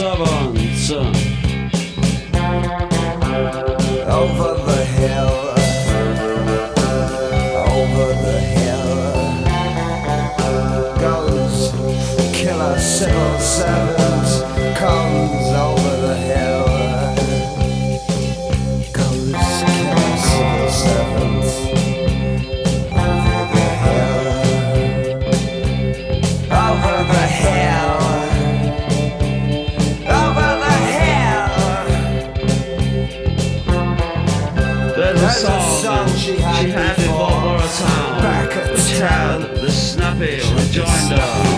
civil snappy rejoinder. Uh,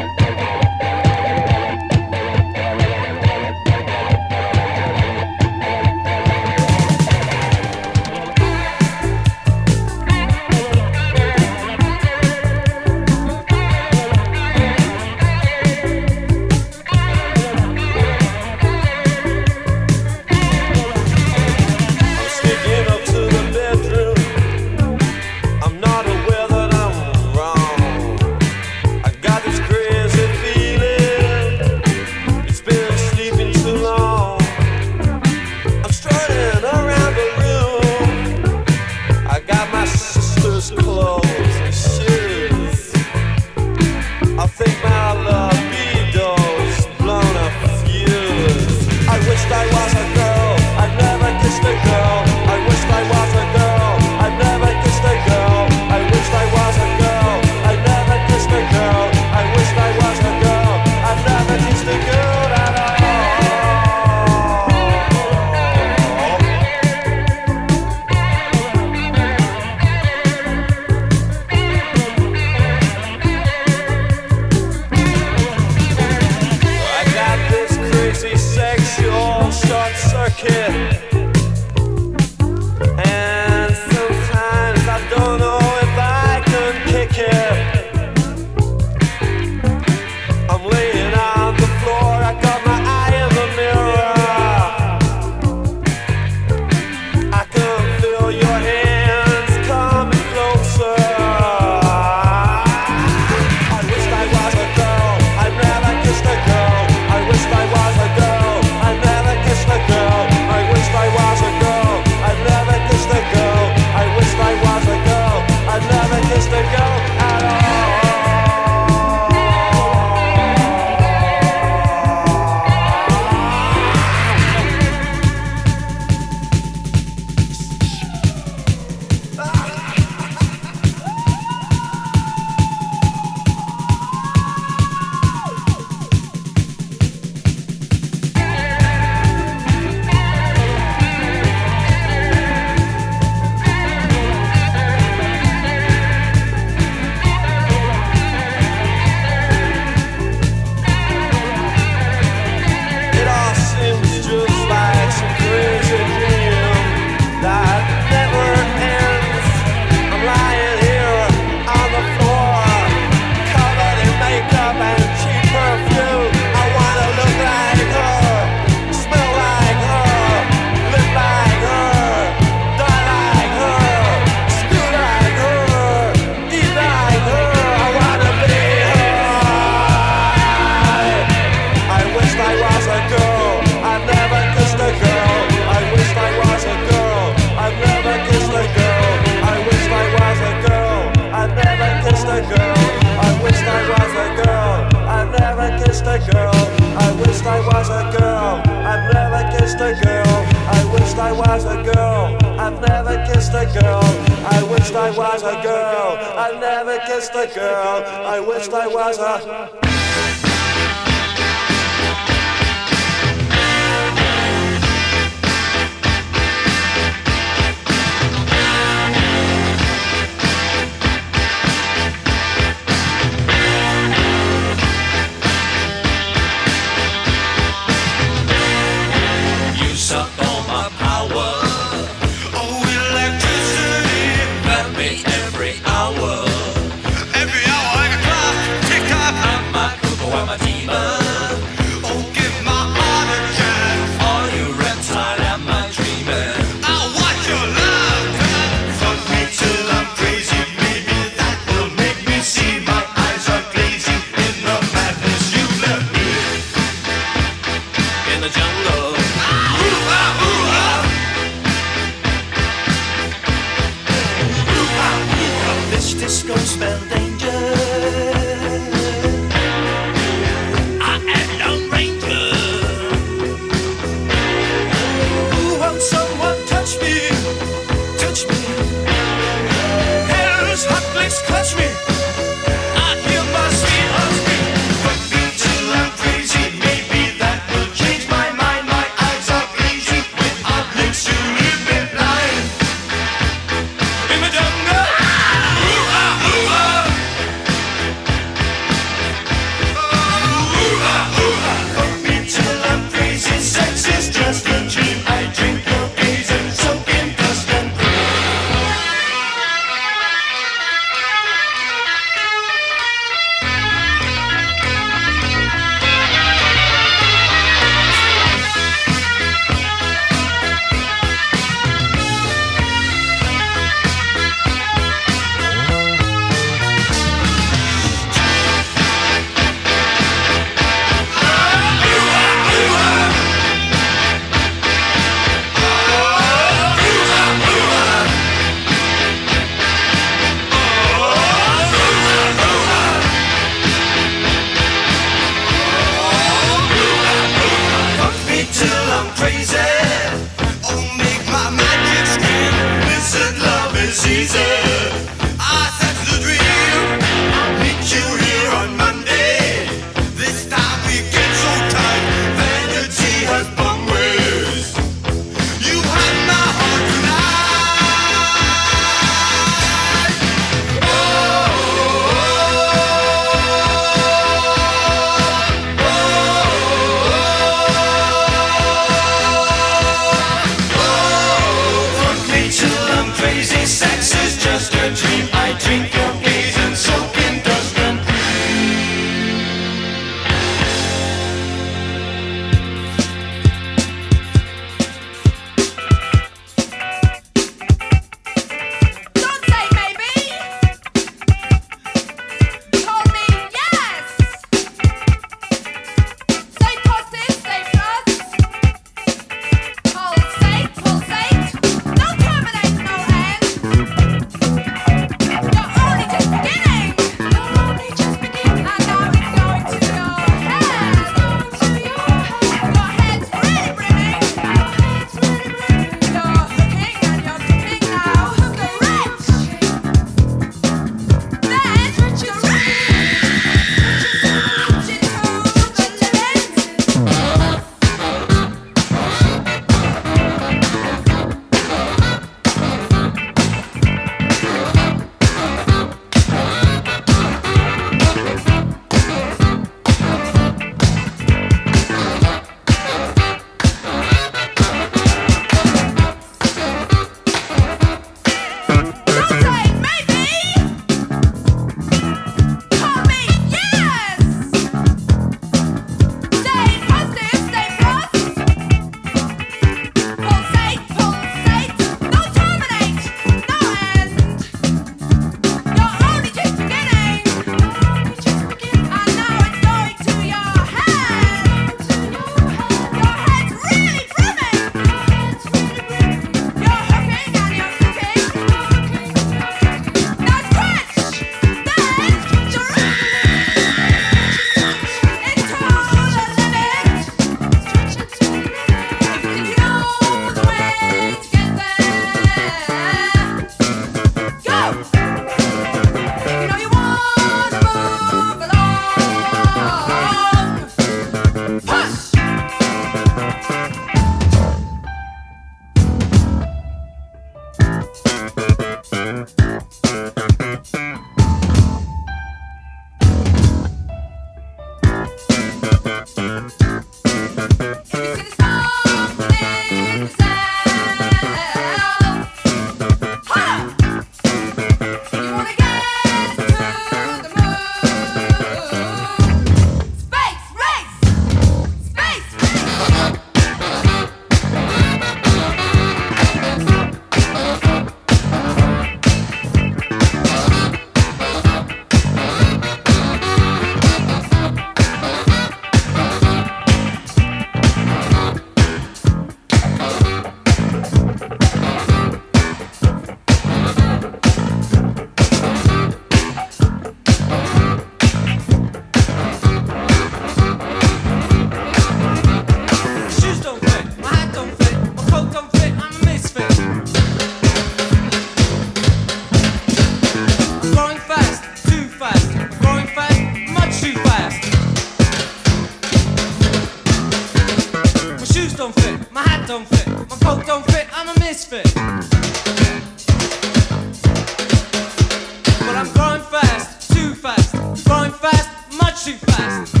Say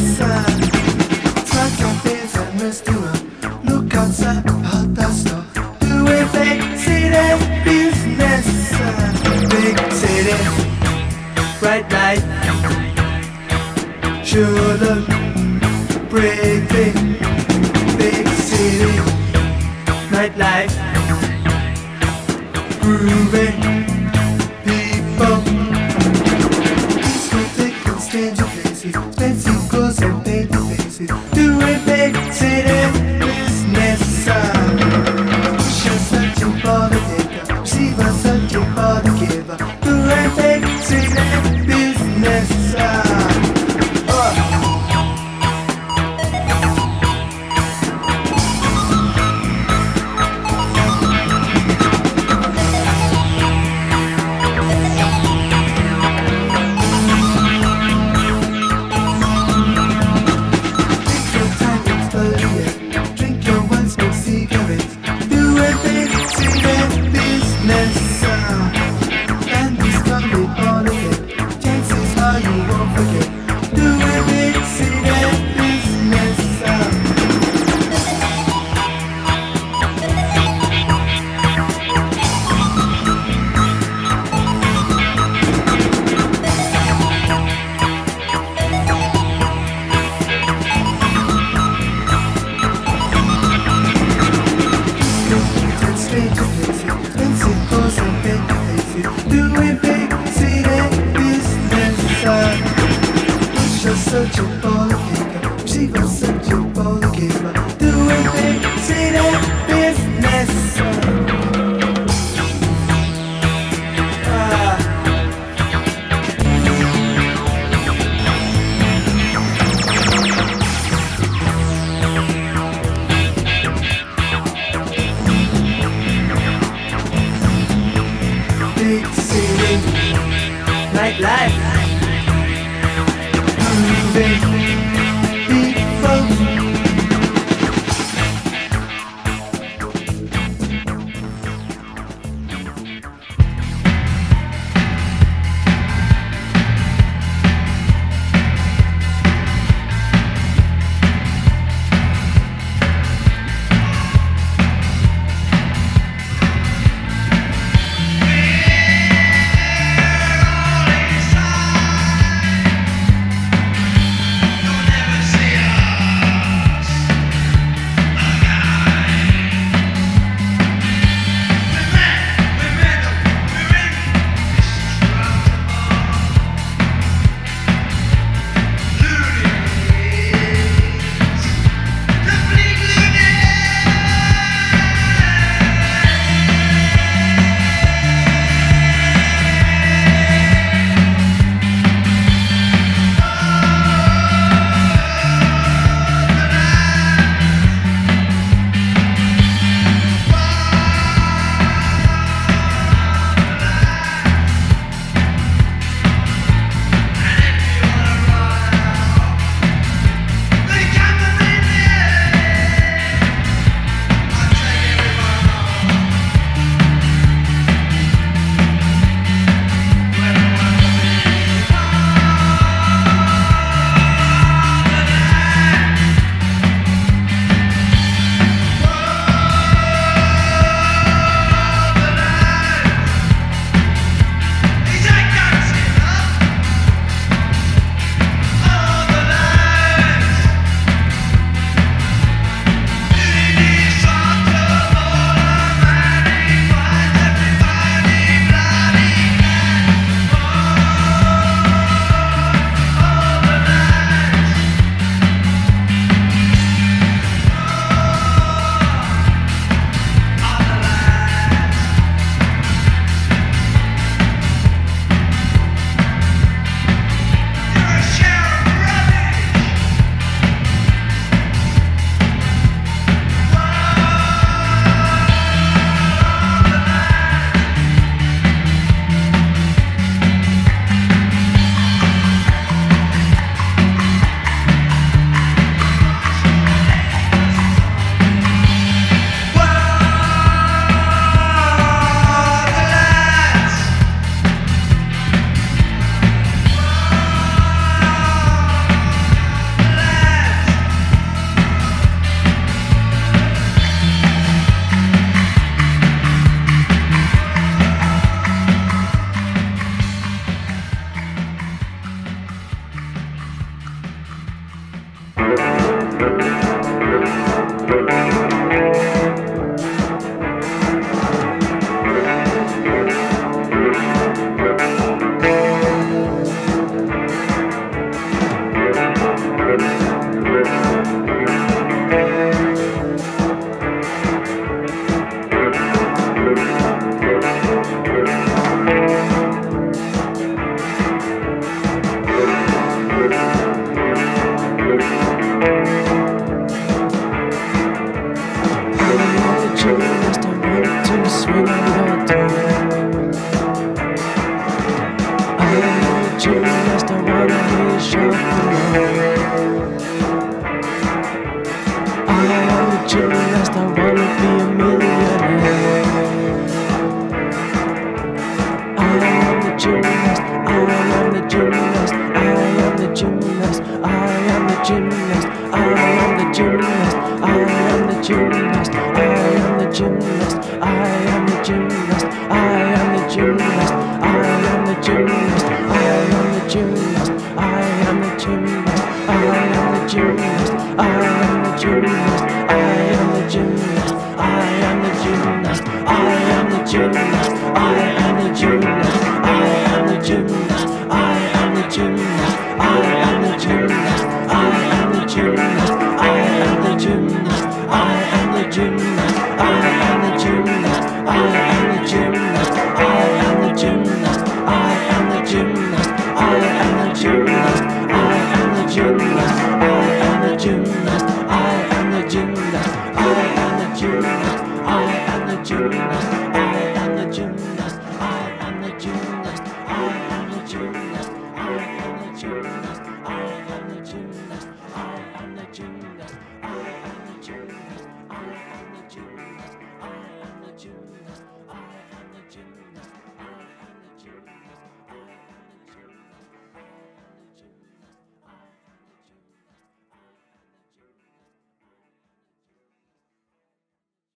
business.